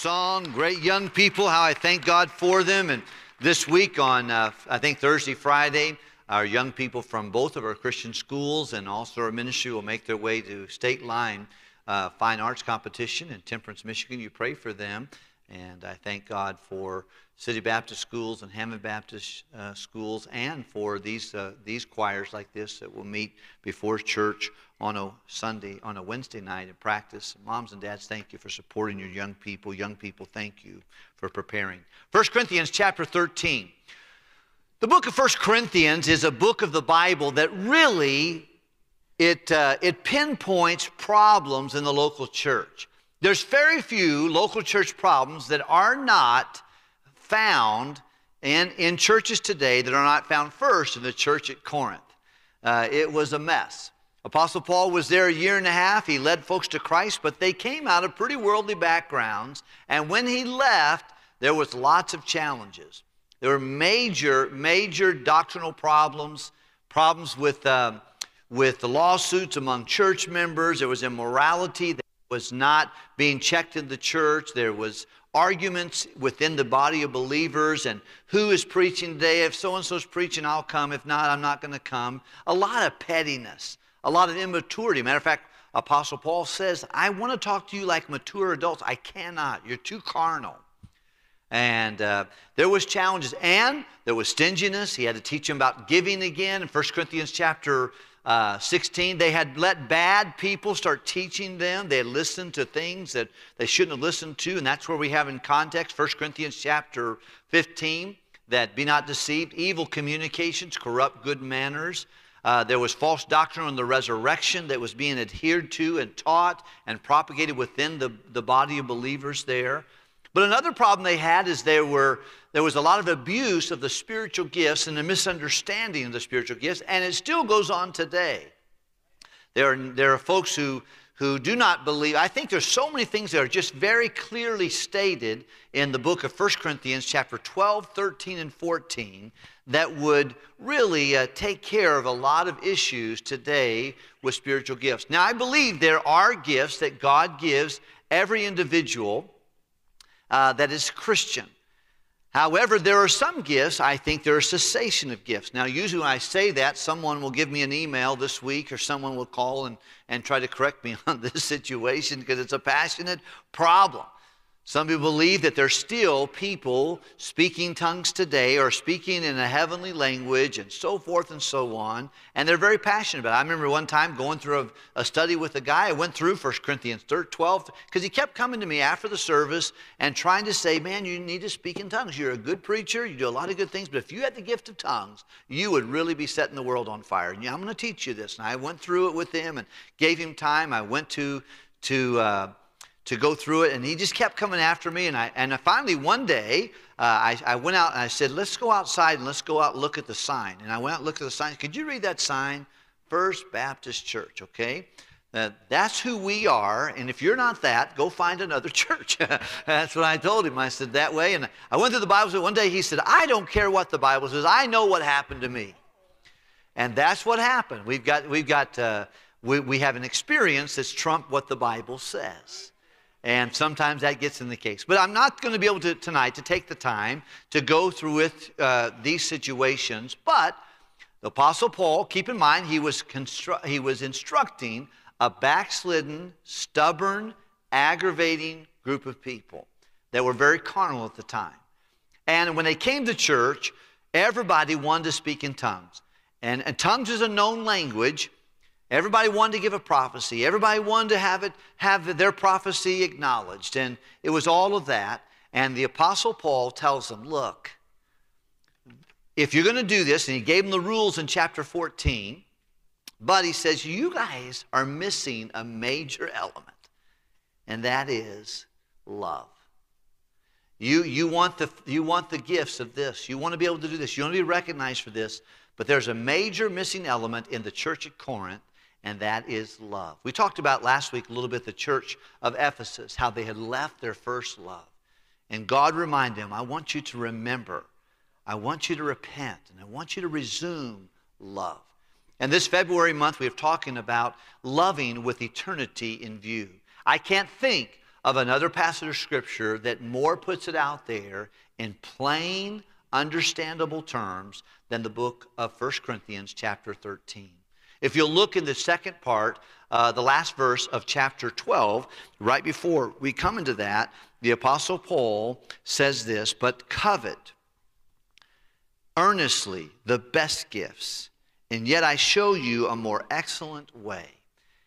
song, great young people, how I thank God for them. And this week on, uh, I think Thursday, Friday, our young people from both of our Christian schools and also our ministry will make their way to State Line uh, Fine Arts Competition in Temperance, Michigan. You pray for them. And I thank God for City Baptist schools and Hammond Baptist uh, schools and for these, uh, these choirs like this that will meet before church on a Sunday, on a Wednesday night and practice. Moms and dads, thank you for supporting your young people. Young people, thank you for preparing. 1 Corinthians chapter 13. The book of 1 Corinthians is a book of the Bible that really it, uh, it pinpoints problems in the local church. There's very few local church problems that are not found in, in churches today that are not found first in the church at Corinth. Uh, it was a mess. Apostle Paul was there a year and a half. He led folks to Christ, but they came out of pretty worldly backgrounds. And when he left, there was lots of challenges. There were major, major doctrinal problems, problems with, uh, with the lawsuits among church members. There was immorality was not being checked in the church. There was arguments within the body of believers and who is preaching today. If so and so's preaching, I'll come. If not, I'm not going to come. A lot of pettiness a lot of immaturity. Matter of fact, Apostle Paul says, I want to talk to you like mature adults. I cannot. You're too carnal. And uh, there was challenges, and there was stinginess. He had to teach them about giving again. In 1 Corinthians chapter uh, 16, they had let bad people start teaching them. They had listened to things that they shouldn't have listened to, and that's where we have in context 1 Corinthians chapter 15 that be not deceived. Evil communications corrupt good manners. Uh, there was false doctrine on the resurrection that was being adhered to and taught and propagated within the, the body of believers there. But another problem they had is there, were, there was a lot of abuse of the spiritual gifts and a misunderstanding of the spiritual gifts, and it still goes on today. There are, there are folks who, who do not believe. I think there's so many things that are just very clearly stated in the book of 1 Corinthians, chapter 12, 13, and 14, that would really uh, take care of a lot of issues today with spiritual gifts. Now, I believe there are gifts that God gives every individual uh, that is Christian. However, there are some gifts, I think there are cessation of gifts. Now, usually when I say that, someone will give me an email this week or someone will call and, and try to correct me on this situation because it's a passionate problem. Some people believe that there's still people speaking tongues today or speaking in a heavenly language and so forth and so on, and they're very passionate about it. I remember one time going through a, a study with a guy. I went through 1 Corinthians 12 because he kept coming to me after the service and trying to say, Man, you need to speak in tongues. You're a good preacher, you do a lot of good things, but if you had the gift of tongues, you would really be setting the world on fire. And yeah, I'm going to teach you this. And I went through it with him and gave him time. I went to, to, uh, to go through it. And he just kept coming after me. And, I, and finally, one day, uh, I, I went out and I said, Let's go outside and let's go out and look at the sign. And I went out and looked at the sign. Could you read that sign? First Baptist Church, okay? That's who we are. And if you're not that, go find another church. that's what I told him. I said, That way. And I went through the Bible. So one day he said, I don't care what the Bible says. I know what happened to me. And that's what happened. We've got, we've got, uh, we, we have an experience that's trumped what the Bible says. And sometimes that gets in the case. But I'm not going to be able to tonight to take the time to go through with uh, these situations. But the Apostle Paul, keep in mind, he was, constru- he was instructing a backslidden, stubborn, aggravating group of people that were very carnal at the time. And when they came to church, everybody wanted to speak in tongues. And, and tongues is a known language, Everybody wanted to give a prophecy. Everybody wanted to have it, have their prophecy acknowledged. And it was all of that. And the Apostle Paul tells them, look, if you're going to do this, and he gave them the rules in chapter 14, but he says, you guys are missing a major element, and that is love. You, you, want the, you want the gifts of this. You want to be able to do this. You want to be recognized for this. But there's a major missing element in the church at Corinth, and that is love. We talked about last week a little bit the church of Ephesus, how they had left their first love. And God reminded them, I want you to remember, I want you to repent, and I want you to resume love. And this February month, we are talking about loving with eternity in view. I can't think of another passage of Scripture that more puts it out there in plain, understandable terms than the book of 1 Corinthians, chapter 13. If you'll look in the second part, uh, the last verse of chapter 12, right before we come into that, the Apostle Paul says this, but covet earnestly the best gifts, and yet I show you a more excellent way.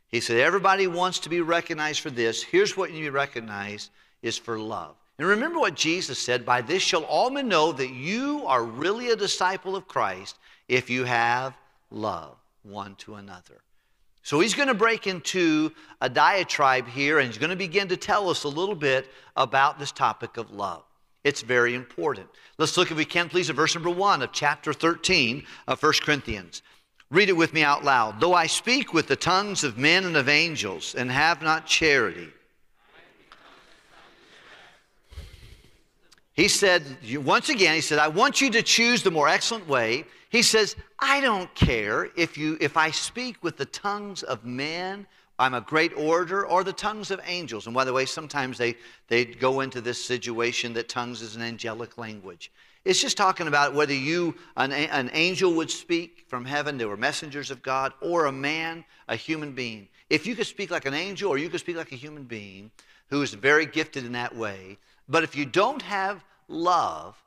He said, Everybody wants to be recognized for this. Here's what you recognize is for love. And remember what Jesus said By this shall all men know that you are really a disciple of Christ if you have love one to another. So he's going to break into a diatribe here and he's going to begin to tell us a little bit about this topic of love. It's very important. Let's look, if we can, please, at verse number one of chapter 13 of 1 Corinthians. Read it with me out loud. Though I speak with the tongues of men and of angels and have not charity, he said, once again, he said, I want you to choose the more excellent way. He says, I don't care if, you, if I speak with the tongues of men, I'm a great orator, or the tongues of angels. And by the way, sometimes they, they go into this situation that tongues is an angelic language. It's just talking about whether you, an, an angel would speak from heaven, they were messengers of God, or a man, a human being. If you could speak like an angel or you could speak like a human being who is very gifted in that way, but if you don't have love,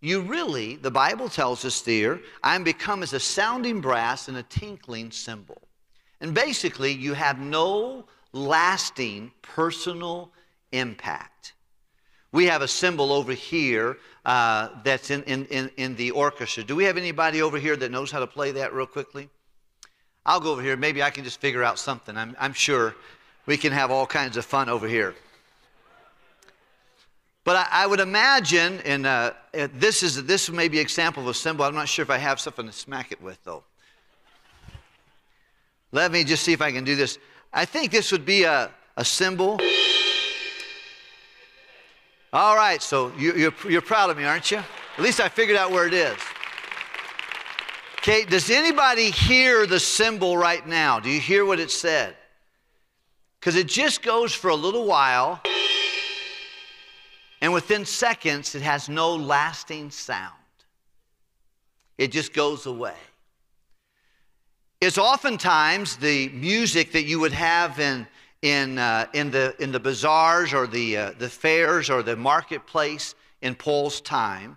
you really, the Bible tells us there, I am become as a sounding brass and a tinkling cymbal. And basically, you have no lasting personal impact. We have a cymbal over here uh, that's in, in, in, in the orchestra. Do we have anybody over here that knows how to play that real quickly? I'll go over here. Maybe I can just figure out something. I'm, I'm sure we can have all kinds of fun over here. But I, I would imagine, and uh, this is this may be an example of a cymbal. I'm not sure if I have something to smack it with, though. Let me just see if I can do this. I think this would be a, a cymbal. All right, so you, you're, you're proud of me, aren't you? At least I figured out where it is. Okay, does anybody hear the cymbal right now? Do you hear what it said? Because it just goes for a little while and within seconds, it has no lasting sound. It just goes away. It's oftentimes the music that you would have in, in, uh, in, the, in the bazaars or the, uh, the fairs or the marketplace in Paul's time.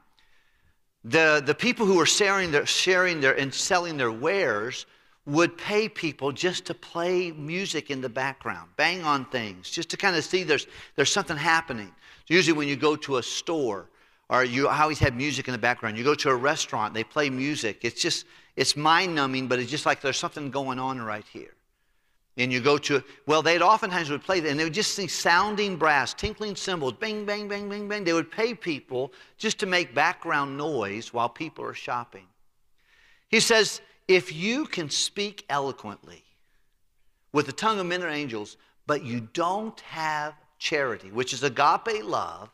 The, the people who were sharing their, sharing their and selling their wares would pay people just to play music in the background, bang on things, just to kind of see there's, there's something happening. Usually, when you go to a store, or you always have music in the background. You go to a restaurant, they play music. It's just, it's mind numbing, but it's just like there's something going on right here. And you go to, well, they'd oftentimes would play and they would just see sounding brass, tinkling cymbals, bang, bang, bang, bang, bang. They would pay people just to make background noise while people are shopping. He says, if you can speak eloquently with the tongue of men or angels, but you don't have charity, which is agape love,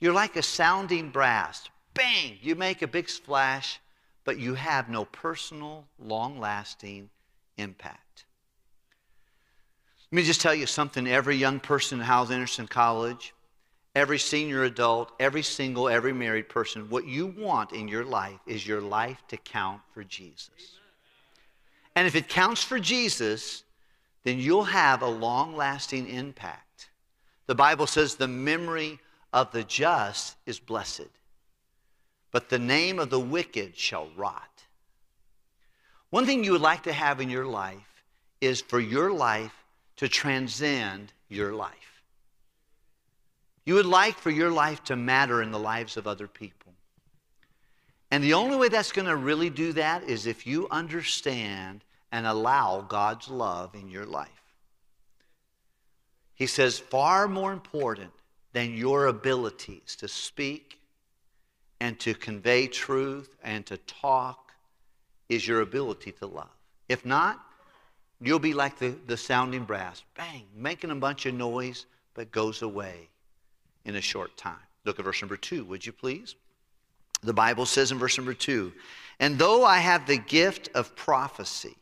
you're like a sounding brass. Bang! You make a big splash, but you have no personal, long lasting impact. Let me just tell you something every young person in Hyles Anderson College, every senior adult, every single, every married person, what you want in your life is your life to count for Jesus. And if it counts for Jesus, then you'll have a long lasting impact. The Bible says the memory of the just is blessed, but the name of the wicked shall rot. One thing you would like to have in your life is for your life to transcend your life. You would like for your life to matter in the lives of other people. And the only way that's going to really do that is if you understand and allow God's love in your life. He says, far more important than your abilities to speak and to convey truth and to talk is your ability to love. If not, you'll be like the, the sounding brass, bang, making a bunch of noise, but goes away in a short time. Look at verse number two, would you please? The Bible says in verse number two, and though I have the gift of prophecy,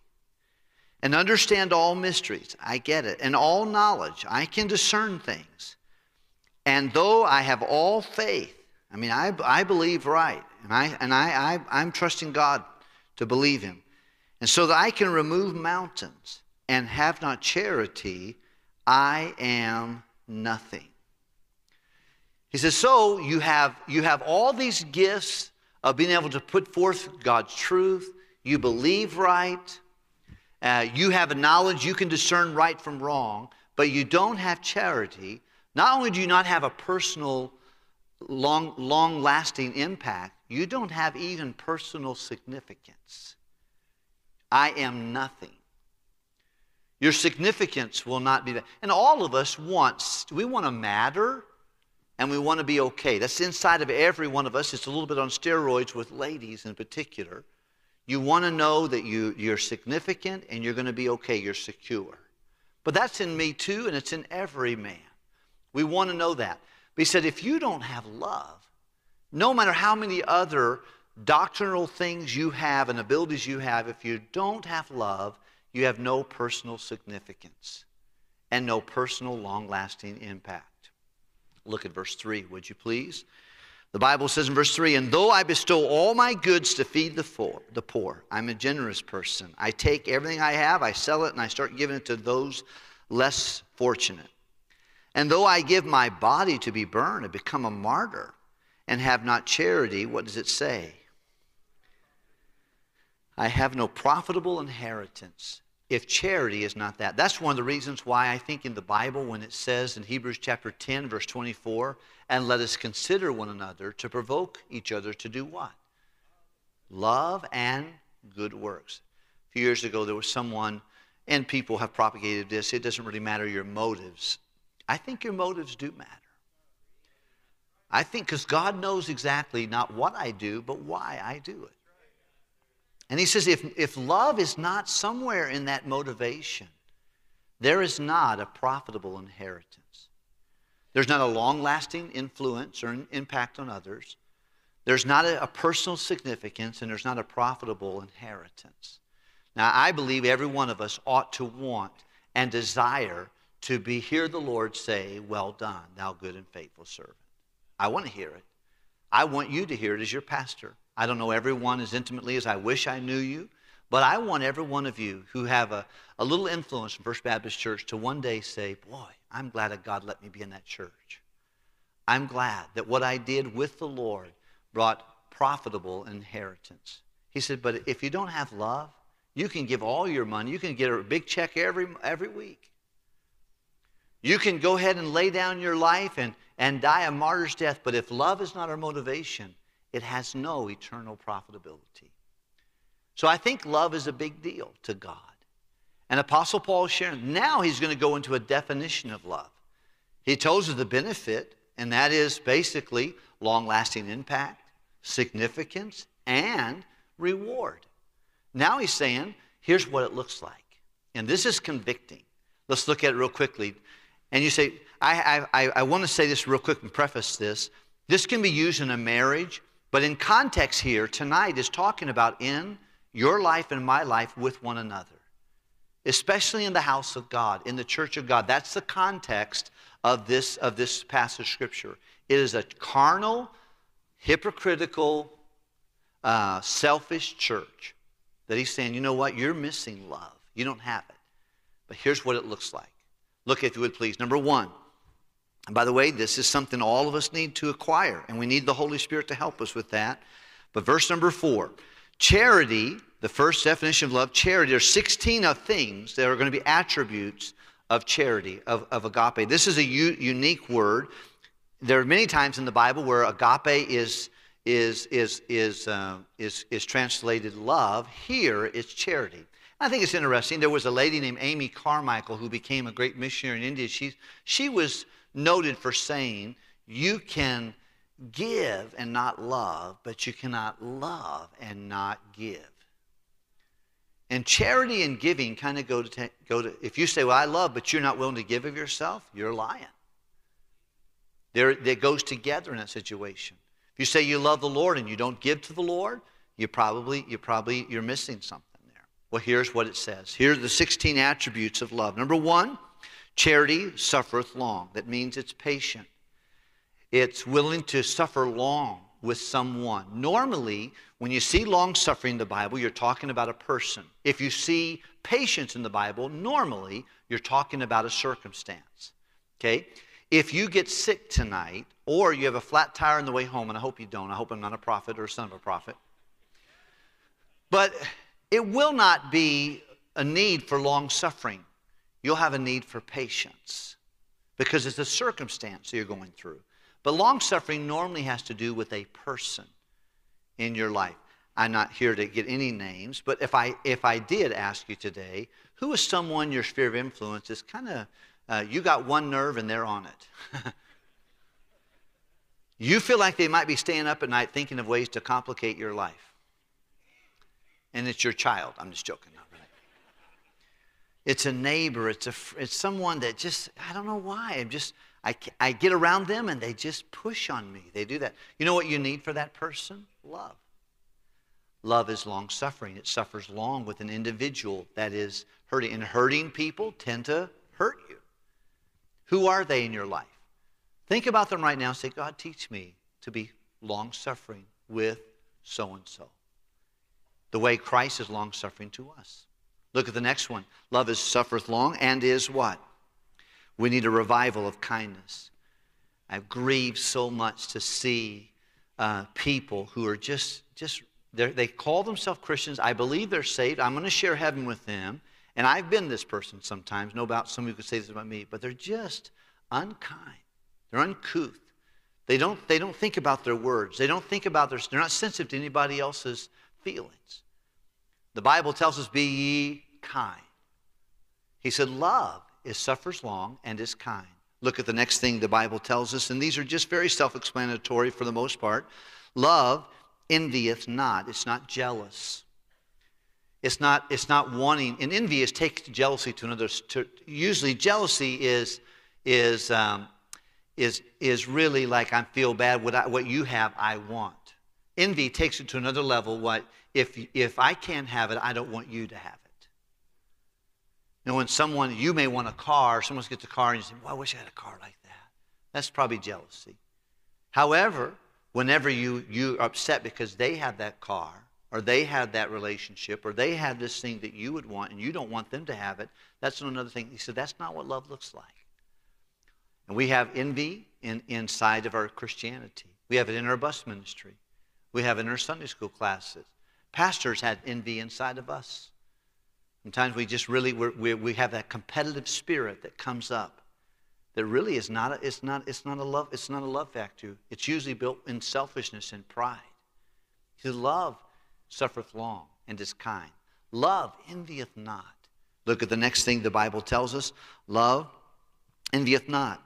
and understand all mysteries. I get it. And all knowledge. I can discern things. And though I have all faith, I mean, I, I believe right, and, I, and I, I, I'm trusting God to believe Him. And so that I can remove mountains and have not charity, I am nothing. He says, so you have, you have all these gifts of being able to put forth God's truth. You believe right. Uh, you have a knowledge you can discern right from wrong, but you don't have charity. Not only do you not have a personal, long, long lasting impact, you don't have even personal significance. I am nothing. Your significance will not be that. And all of us want, we want to matter and we want to be okay. That's inside of every one of us. It's a little bit on steroids with ladies in particular. You want to know that you, you're significant and you're going to be okay, you're secure. But that's in me too, and it's in every man. We want to know that. But he said, if you don't have love, no matter how many other doctrinal things you have and abilities you have, if you don't have love, you have no personal significance and no personal long lasting impact. Look at verse 3, would you please? The Bible says in verse 3 And though I bestow all my goods to feed the poor, the poor, I'm a generous person. I take everything I have, I sell it, and I start giving it to those less fortunate. And though I give my body to be burned and become a martyr and have not charity, what does it say? I have no profitable inheritance if charity is not that. That's one of the reasons why I think in the Bible, when it says in Hebrews chapter 10, verse 24, and let us consider one another to provoke each other to do what? Love and good works. A few years ago, there was someone, and people have propagated this, it doesn't really matter your motives. I think your motives do matter. I think because God knows exactly not what I do, but why I do it. And he says, if, if love is not somewhere in that motivation, there is not a profitable inheritance. There's not a long lasting influence or an impact on others. There's not a, a, personal significance, and there's not a profitable inheritance. Now, I believe every one of us ought to want and desire to be hear the Lord say, Well done, thou good and faithful servant. I want to hear it. I want you to hear it as your pastor. I don't know everyone as intimately as I wish I knew you, but I want every one of you who have a, a little influence in First Baptist Church to one day say, Boy, I'm glad that God let me be in that church. I'm glad that what I did with the Lord brought profitable inheritance. He said, But if you don't have love, you can give all your money, you can get a big check every, every week. You can go ahead and lay down your life and, and die a martyr's death, but if love is not our motivation, it has no eternal profitability. So I think love is a big deal to God. And Apostle Paul is sharing. Now he's going to go into a definition of love. He tells us the benefit, and that is basically long lasting impact, significance, and reward. Now he's saying, here's what it looks like. And this is convicting. Let's look at it real quickly. And you say, I, I, I want to say this real quick and preface this. This can be used in a marriage but in context here, tonight is talking about in your life and my life with one another, especially in the house of God, in the church of God. That's the context of this, of this passage of Scripture. It is a carnal, hypocritical, uh, selfish church that he's saying, you know what? You're missing love. You don't have it. But here's what it looks like. Look, if you would please. Number one, and by the way, this is something all of us need to acquire, and we need the Holy Spirit to help us with that. But verse number four charity, the first definition of love, charity, there are 16 of things that are going to be attributes of charity, of, of agape. This is a u- unique word. There are many times in the Bible where agape is, is, is, is, uh, is, is translated love. Here, it's charity. I think it's interesting. There was a lady named Amy Carmichael who became a great missionary in India. She, she was noted for saying, You can give and not love, but you cannot love and not give. And charity and giving kind of go to, go to, if you say, Well, I love, but you're not willing to give of yourself, you're lying. There, it goes together in that situation. If you say you love the Lord and you don't give to the Lord, you probably, you probably, you're missing something there. Well, here's what it says. Here are the 16 attributes of love. Number one, Charity suffereth long. That means it's patient. it's willing to suffer long with someone. Normally, when you see long suffering in the Bible, you're talking about a person. If you see patience in the Bible, normally you're talking about a circumstance. Okay? If you get sick tonight, or you have a flat tire on the way home, and I hope you don't, I hope I'm not a prophet or a son of a prophet, but it will not be a need for long suffering. You'll have a need for patience because it's a circumstance that you're going through. But long suffering normally has to do with a person in your life. I'm not here to get any names, but if I, if I did ask you today, who is someone your sphere of influence is kind of, uh, you got one nerve and they're on it. you feel like they might be staying up at night thinking of ways to complicate your life. And it's your child. I'm just joking. It's a neighbor. It's, a, it's someone that just, I don't know why. I'm just, I, I get around them and they just push on me. They do that. You know what you need for that person? Love. Love is long suffering. It suffers long with an individual that is hurting. And hurting people tend to hurt you. Who are they in your life? Think about them right now say, God, teach me to be long suffering with so and so. The way Christ is long suffering to us. Look at the next one. Love is suffereth long and is what? We need a revival of kindness. I've grieved so much to see uh, people who are just, just they call themselves Christians. I believe they're saved. I'm going to share heaven with them. And I've been this person sometimes. No doubt some of you could say this about me, but they're just unkind. They're uncouth. They don't, they don't think about their words. They don't think about their, they're not sensitive to anybody else's feelings. The Bible tells us, be ye kind. He said, love is suffers long and is kind. Look at the next thing the Bible tells us, and these are just very self explanatory for the most part. Love envieth not, it's not jealous. It's not, it's not wanting, and envy is takes jealousy to another. To, usually, jealousy is, is, um, is, is really like I feel bad. What, I, what you have, I want. Envy takes it to another level. What if, if I can't have it, I don't want you to have it. You know, when someone, you may want a car, someone gets a car and you say, well, I wish I had a car like that. That's probably jealousy. However, whenever you, you're upset because they have that car, or they have that relationship, or they have this thing that you would want and you don't want them to have it, that's another thing. He said, that's not what love looks like. And we have envy in, inside of our Christianity. We have it in our bus ministry. We have in our Sunday school classes. Pastors had envy inside of us. Sometimes we just really, we we have that competitive spirit that comes up that really is not a, it's not, it's not a love, it's not a love factor. It's usually built in selfishness and pride. His love suffereth long and is kind. Love envieth not. Look at the next thing the Bible tells us. Love envieth not.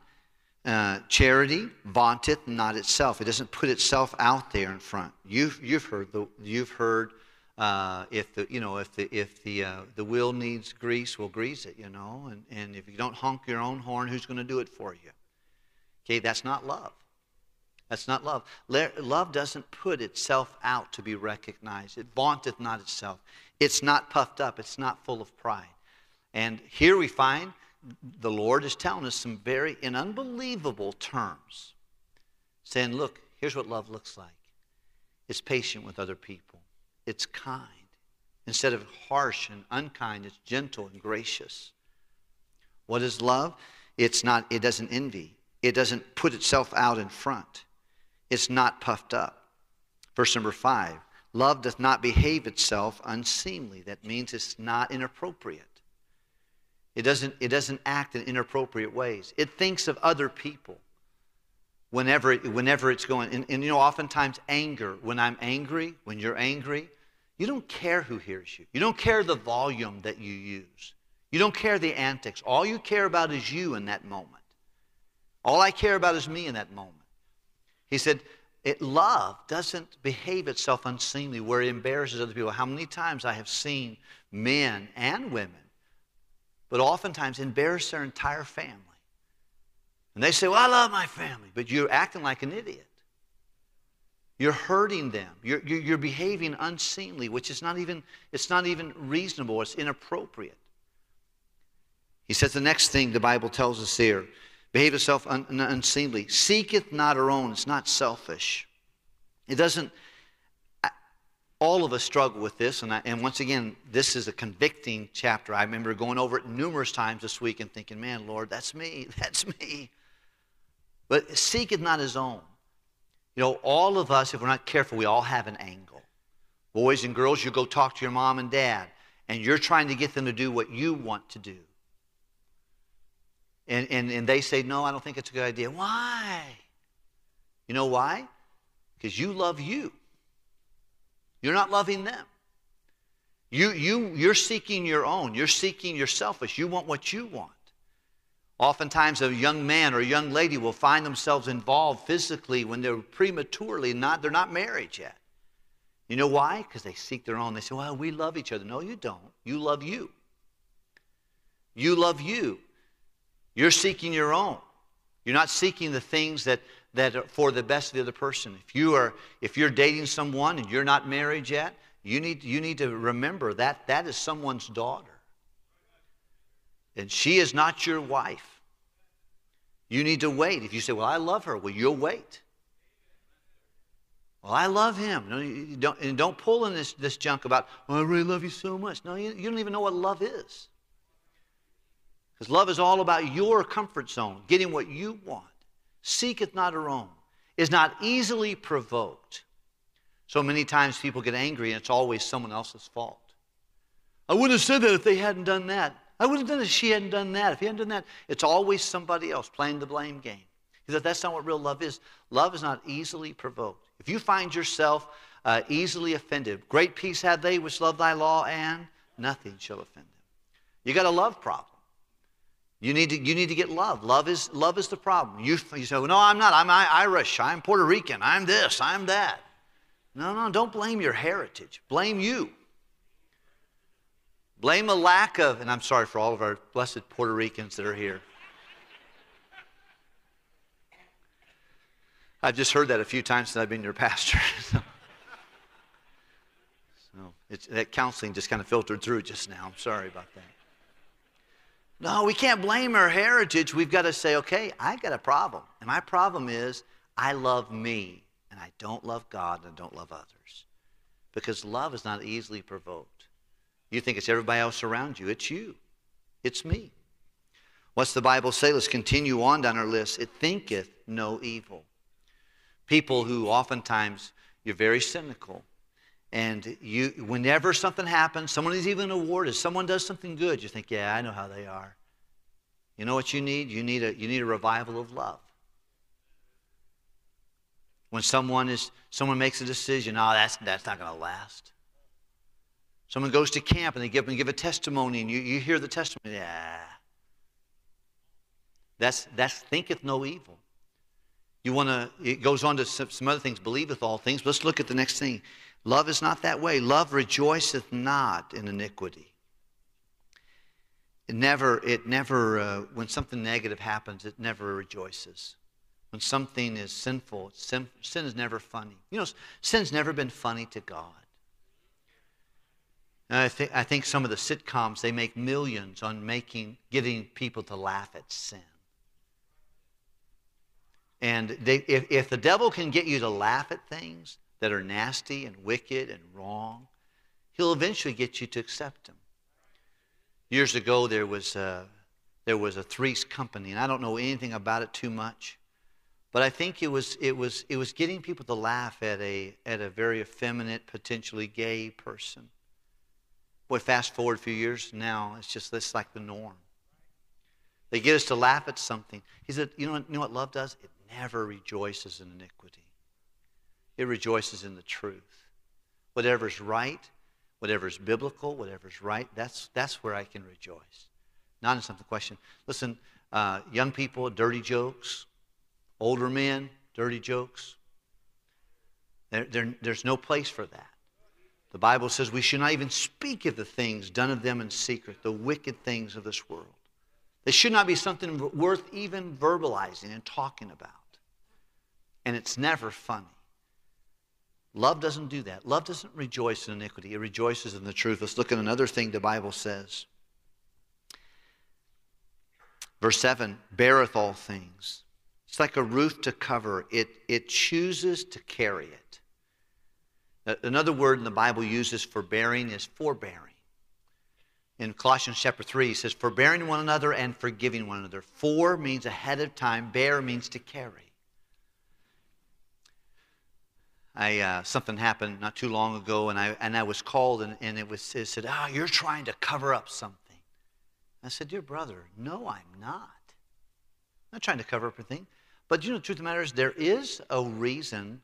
Uh, charity vaunteth not itself. It doesn't put itself out there in front. You've, you've heard the, you've heard uh, if the you know if the if the uh, the wheel needs grease, we'll grease it. You know, and and if you don't honk your own horn, who's going to do it for you? Okay, that's not love. That's not love. Love doesn't put itself out to be recognized. It vaunteth not itself. It's not puffed up. It's not full of pride. And here we find the Lord is telling us some very in unbelievable terms, saying, "Look, here's what love looks like. It's patient with other people." it's kind. Instead of harsh and unkind, it's gentle and gracious. What is love? It's not, it doesn't envy. It doesn't put itself out in front. It's not puffed up. Verse number five love doth not behave itself unseemly. That means it's not inappropriate. It doesn't, it doesn't act in inappropriate ways. It thinks of other people whenever, whenever it's going. And, and you know, oftentimes anger, when I'm angry, when you're angry, you don't care who hears you. You don't care the volume that you use. You don't care the antics. All you care about is you in that moment. All I care about is me in that moment. He said, it, love doesn't behave itself unseemly where it embarrasses other people. How many times I have seen men and women, but oftentimes embarrass their entire family. And they say, Well, I love my family, but you're acting like an idiot. You're hurting them. You're, you're, behaving unseemly, which is not even, it's not even reasonable. It's inappropriate. He says the next thing the Bible tells us here, behave yourself un- unseemly, seeketh not her own. It's not selfish. It doesn't. All of us struggle with this, and, I, and once again, this is a convicting chapter. I remember going over it numerous times this week and thinking, man, Lord, that's me, that's me. But seek seeketh not his own. You know, all of us, if we're not careful, we all have an angle. Boys and girls, you go talk to your mom and dad, and you're trying to get them to do what you want to do. And, and, and they say, No, I don't think it's a good idea. Why? You know why? Because you love you. You're not loving them. You, you, you're seeking your own. You're seeking your selfish. You want what you want. Oftentimes, a young man or a young lady will find themselves involved physically when they're prematurely not, they're not married yet. You know why? Because they seek their own. They say, well, we love each other. No, you don't. You love you. You love you. You're seeking your own. You're not seeking the things that, that for the best of the other person. If you are if you're dating someone and you're not married yet, you need, you need to remember that that is someone's daughter. And she is not your wife. You need to wait. If you say, Well, I love her, well, you'll wait. Well, I love him. No, you don't, and don't pull in this, this junk about, well, I really love you so much. No, you, you don't even know what love is. Because love is all about your comfort zone, getting what you want. Seeketh not her own, is not easily provoked. So many times people get angry and it's always someone else's fault. I wouldn't have said that if they hadn't done that. I wouldn't have done it if she hadn't done that. If he hadn't done that, it's always somebody else playing the blame game. He said that's not what real love is. Love is not easily provoked. If you find yourself uh, easily offended, great peace have they which love thy law, and nothing shall offend them. You got a love problem. You need to, you need to get love. Love is, love is the problem. You, you say, well, no, I'm not. I'm Irish. I'm Puerto Rican. I'm this. I'm that. No, no, don't blame your heritage. Blame you. Blame a lack of, and I'm sorry for all of our blessed Puerto Ricans that are here. I've just heard that a few times since I've been your pastor. so, so that counseling just kind of filtered through just now. I'm sorry about that. No, we can't blame our heritage. We've got to say, okay, I got a problem. And my problem is I love me, and I don't love God, and I don't love others. Because love is not easily provoked. You think it's everybody else around you, it's you, it's me. What's the Bible say? Let's continue on down our list. It thinketh no evil. People who oftentimes you're very cynical. And you, whenever something happens, someone is even awarded, someone does something good, you think, yeah, I know how they are. You know what you need? You need a, you need a revival of love. When someone, is, someone makes a decision, oh, that's, that's not going to last. Someone goes to camp and they give, and give a testimony, and you, you hear the testimony, yeah. That's, that's thinketh no evil. You want to, it goes on to some, some other things, believeth all things. Let's look at the next thing. Love is not that way. Love rejoiceth not in iniquity. It never, it never, uh, when something negative happens, it never rejoices. When something is sinful, sin, sin is never funny. You know, sin's never been funny to God. I think, I think some of the sitcoms, they make millions on making, getting people to laugh at sin. And they, if, if the devil can get you to laugh at things, that are nasty and wicked and wrong, he'll eventually get you to accept them. Years ago, there was a, there was a Three's Company, and I don't know anything about it too much, but I think it was, it was, it was getting people to laugh at a, at a very effeminate, potentially gay person. Boy, fast forward a few years now, it's just it's like the norm. They get us to laugh at something. He said, you know, you know what love does? It never rejoices in iniquity. It rejoices in the truth. Whatever's right, whatever's biblical, whatever's right, that's, that's where I can rejoice. Not in something question. Listen, uh, young people, dirty jokes. Older men, dirty jokes. There, there, there's no place for that. The Bible says we should not even speak of the things done of them in secret, the wicked things of this world. They should not be something worth even verbalizing and talking about. And it's never funny. Love doesn't do that. Love doesn't rejoice in iniquity, it rejoices in the truth. Let's look at another thing the Bible says. Verse 7 beareth all things. It's like a roof to cover, it, it chooses to carry it. Uh, another word in the Bible uses for bearing is forbearing. In Colossians chapter 3, he says, forbearing one another and forgiving one another. For means ahead of time, bear means to carry. I, uh, something happened not too long ago, and I, and I was called, and, and it, was, it said, Ah, oh, you're trying to cover up something. I said, Dear brother, no, I'm not. I'm not trying to cover up anything. But you know, the truth of the matter is, there is a reason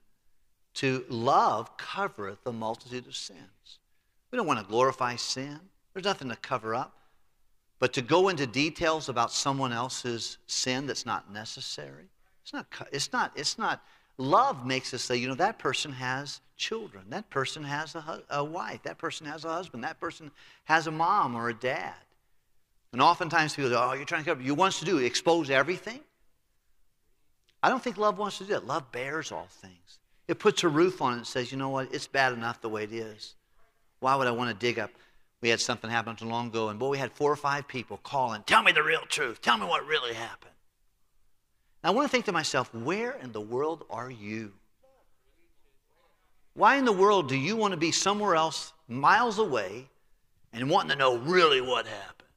to love covereth the multitude of sins. We don't want to glorify sin, there's nothing to cover up. But to go into details about someone else's sin that's not necessary, it's not, it's not, it's not Love makes us say, you know, that person has children. That person has a, a wife. That person has a husband. That person has a mom or a dad. And oftentimes people say, oh, you're trying to cover. You want to do expose everything? I don't think love wants to do that. Love bears all things. It puts a roof on it and says, you know what? It's bad enough the way it is. Why would I want to dig up? We had something happen not too long ago, and boy, we had four or five people calling, tell me the real truth. Tell me what really happened. I want to think to myself, where in the world are you? Why in the world do you want to be somewhere else, miles away, and wanting to know really what happened?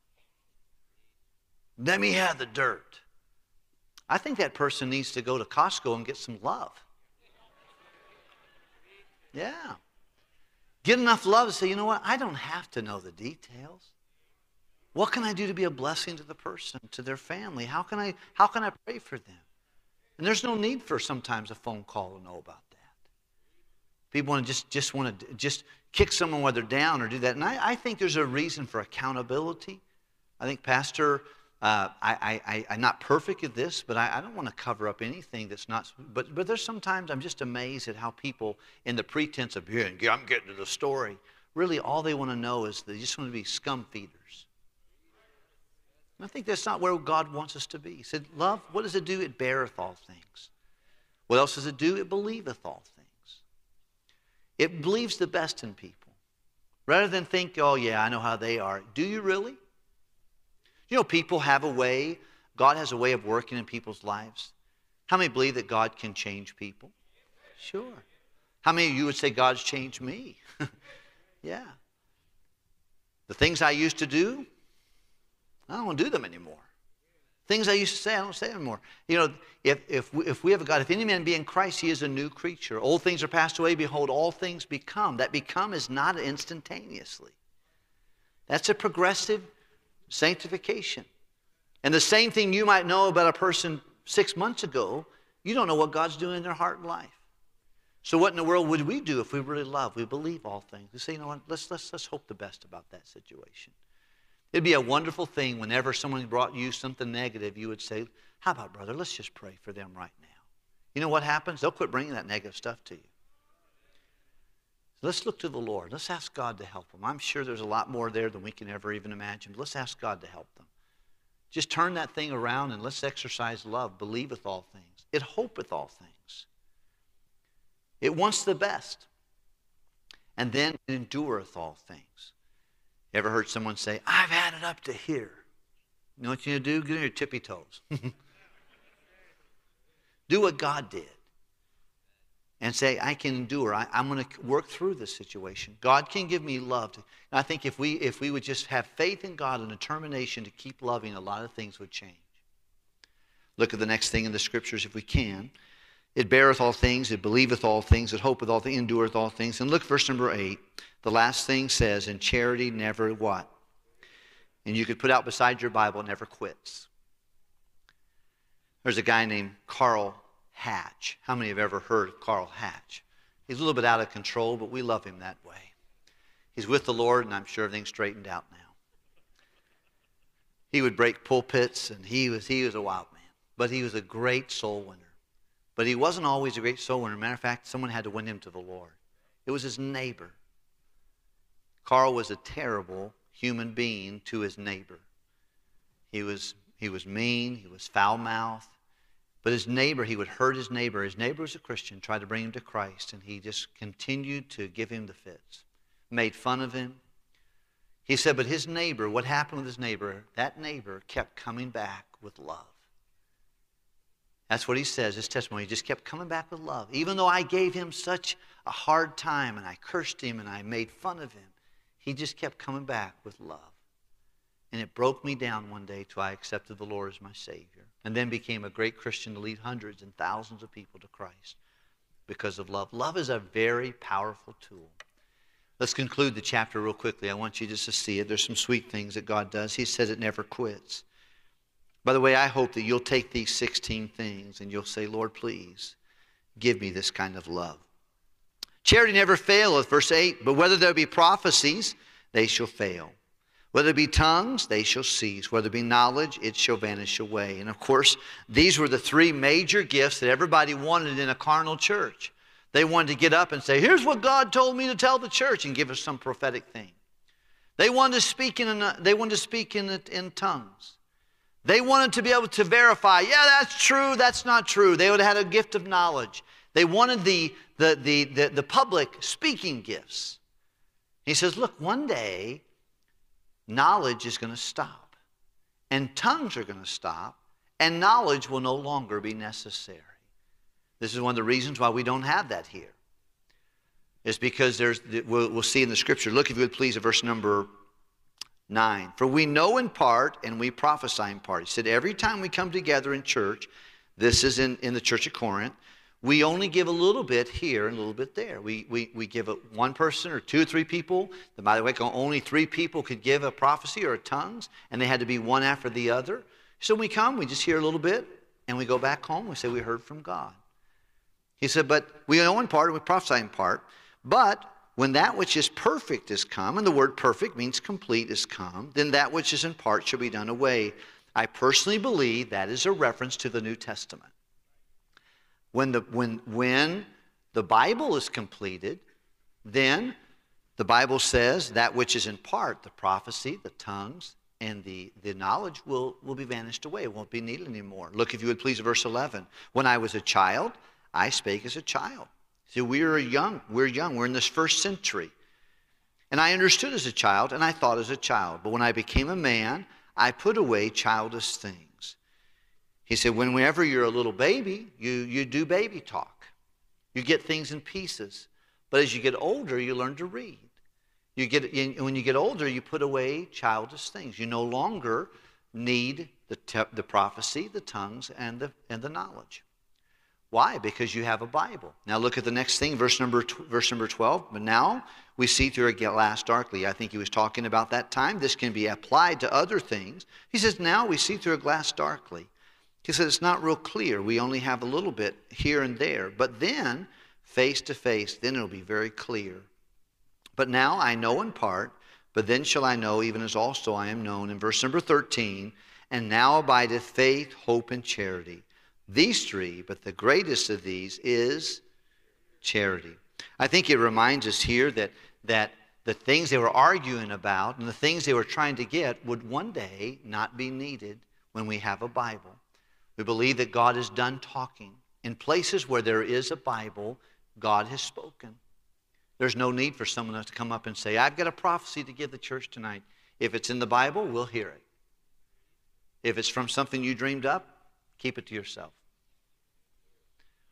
Let me have the dirt. I think that person needs to go to Costco and get some love. Yeah. Get enough love to say, you know what? I don't have to know the details. What can I do to be a blessing to the person, to their family? How can I, how can I pray for them? And there's no need for sometimes a phone call to know about that. People want to just, just want to just kick someone while they're down or do that. And I, I think there's a reason for accountability. I think Pastor, uh, I, I, I'm not perfect at this, but I, I don't want to cover up anything that's not. But, but there's sometimes I'm just amazed at how people, in the pretense of, yeah, I'm getting to the story, really all they want to know is they just want to be scum feeders. And I think that's not where God wants us to be. He said, Love, what does it do? It beareth all things. What else does it do? It believeth all things. It believes the best in people. Rather than think, oh, yeah, I know how they are. Do you really? You know, people have a way, God has a way of working in people's lives. How many believe that God can change people? Sure. How many of you would say God's changed me? yeah. The things I used to do, I don't do them anymore. Things I used to say, I don't say anymore. You know, if, if, we, if we have a God, if any man be in Christ, he is a new creature. Old things are passed away. Behold, all things become. That become is not instantaneously. That's a progressive sanctification. And the same thing you might know about a person six months ago, you don't know what God's doing in their heart and life. So what in the world would we do if we really love, we believe all things? We say, you know what, let's, let's, let's hope the best about that situation. It'd be a wonderful thing whenever someone brought you something negative, you would say, How about, brother, let's just pray for them right now. You know what happens? They'll quit bringing that negative stuff to you. Let's look to the Lord. Let's ask God to help them. I'm sure there's a lot more there than we can ever even imagine, but let's ask God to help them. Just turn that thing around and let's exercise love. Believeth all things, it hopeth all things, it wants the best, and then it endureth all things. Ever heard someone say, I've had it up to here? You know what you need to do? Get on your tippy toes. do what God did. And say, I can endure. I, am going to work through this situation. God can give me love. To, I think if we, if we would just have faith in God and determination to keep loving, a lot of things would change. Look at the next thing in the scriptures if we can. It beareth all things, it believeth all things, it hopeth all things, endureth all things. And look, verse number eight. The last thing says, and charity never what? And you could put out beside your Bible, never quits. There's a guy named Carl Hatch. How many have ever heard of Carl Hatch? He's a little bit out of control, but we love him that way. He's with the Lord, and I'm sure everything's straightened out now. He would break pulpits, and he was, he was a wild man. But he was a great soul winner. But he wasn't always a great soul winner. Matter of fact, someone had to win him to the Lord. It was his neighbor. Carl was a terrible human being to his neighbor. He was, he was mean, he was foul mouthed. But his neighbor, he would hurt his neighbor. His neighbor was a Christian, tried to bring him to Christ, and he just continued to give him the fits. Made fun of him, He said, but his neighbor, what happened with his neighbor? That neighbor kept coming back with love. That's what he says, his testimony. He just kept coming back with love. Even though I gave him such a hard time and I cursed him and I made fun of him, he just kept coming back with love. And it broke me down one day till I accepted the Lord as my Savior. And then became a great Christian to lead hundreds and thousands of people to Christ because of love. Love is a very powerful tool. Let's conclude the chapter real quickly. I want you just to see it. There's some sweet things that God does. He says it never quits. By the way, I hope that you'll take these 16 things and you'll say, Lord, please give me this kind of love. Charity never faileth, verse 8, but whether there be prophecies, they shall fail. Whether it be tongues, they shall cease. Whether it be knowledge, it shall vanish away. And of course, these were the three major gifts that everybody wanted in a carnal church. They wanted to get up and say, Here's what God told me to tell the church, and give us some prophetic thing. They wanted to speak in, they wanted to speak in, in tongues. They wanted to be able to verify, yeah, that's true, that's not true. They would have had a gift of knowledge. They wanted the, the, the, the, the public speaking gifts. He says, Look, one day, knowledge is going to stop, and tongues are going to stop, and knowledge will no longer be necessary. This is one of the reasons why we don't have that here. It's because there's, we'll, we'll see in the scripture. Look, if you would please, at verse number 9. For we know in part and we prophesy in part. He said, every time we come together in church, this is in, in the church of Corinth, we only give a little bit here and a little bit there. We, we, we give it one person or two or three people. And by the way, only three people could give a prophecy or a tongues, and they had to be one after the other. So we come, we just hear a little bit, and we go back home. We say we heard from God. He said, But we know in part and we prophesy in part. But when that which is perfect is come, and the word perfect means complete is come, then that which is in part shall be done away. I personally believe that is a reference to the New Testament. When the, when, when the Bible is completed, then the Bible says that which is in part, the prophecy, the tongues, and the, the knowledge will, will be vanished away. It won't be needed anymore. Look, if you would please, verse 11. When I was a child, I spake as a child. See, we're young. We're young. We're in this first century. And I understood as a child, and I thought as a child. But when I became a man, I put away childish things. He said, whenever you're a little baby, you, you do baby talk. You get things in pieces. But as you get older, you learn to read. You get, when you get older, you put away childish things. You no longer need the, the prophecy, the tongues, and the, and the knowledge. Why? Because you have a Bible. Now look at the next thing, verse number, verse number 12. But now we see through a glass darkly. I think he was talking about that time. This can be applied to other things. He says, now we see through a glass darkly. He said, it's not real clear. We only have a little bit here and there. But then, face to face, then it'll be very clear. But now I know in part, but then shall I know even as also I am known. In verse number 13, and now abideth faith, hope, and charity these three, but the greatest of these is charity. I think it reminds us here that, that the things they were arguing about and the things they were trying to get would one day not be needed when we have a Bible. We believe that God is done talking. In places where there is a Bible, God has spoken. There's no need for someone else to come up and say, I've got a prophecy to give the church tonight. If it's in the Bible, we'll hear it. If it's from something you dreamed up, keep it to yourself.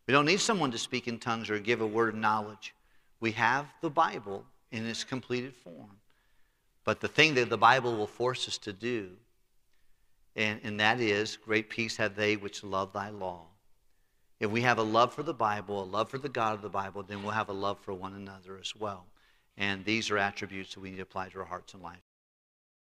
We don't need someone to speak in tongues or give a word of knowledge. We have the Bible in its completed form. But the thing that the Bible will force us to do, and, and that is, great peace have they which love thy law. If we have a love for the Bible, a love for the God of the Bible, then we'll have a love for one another as well. And these are attributes that we need to apply to our hearts and lives.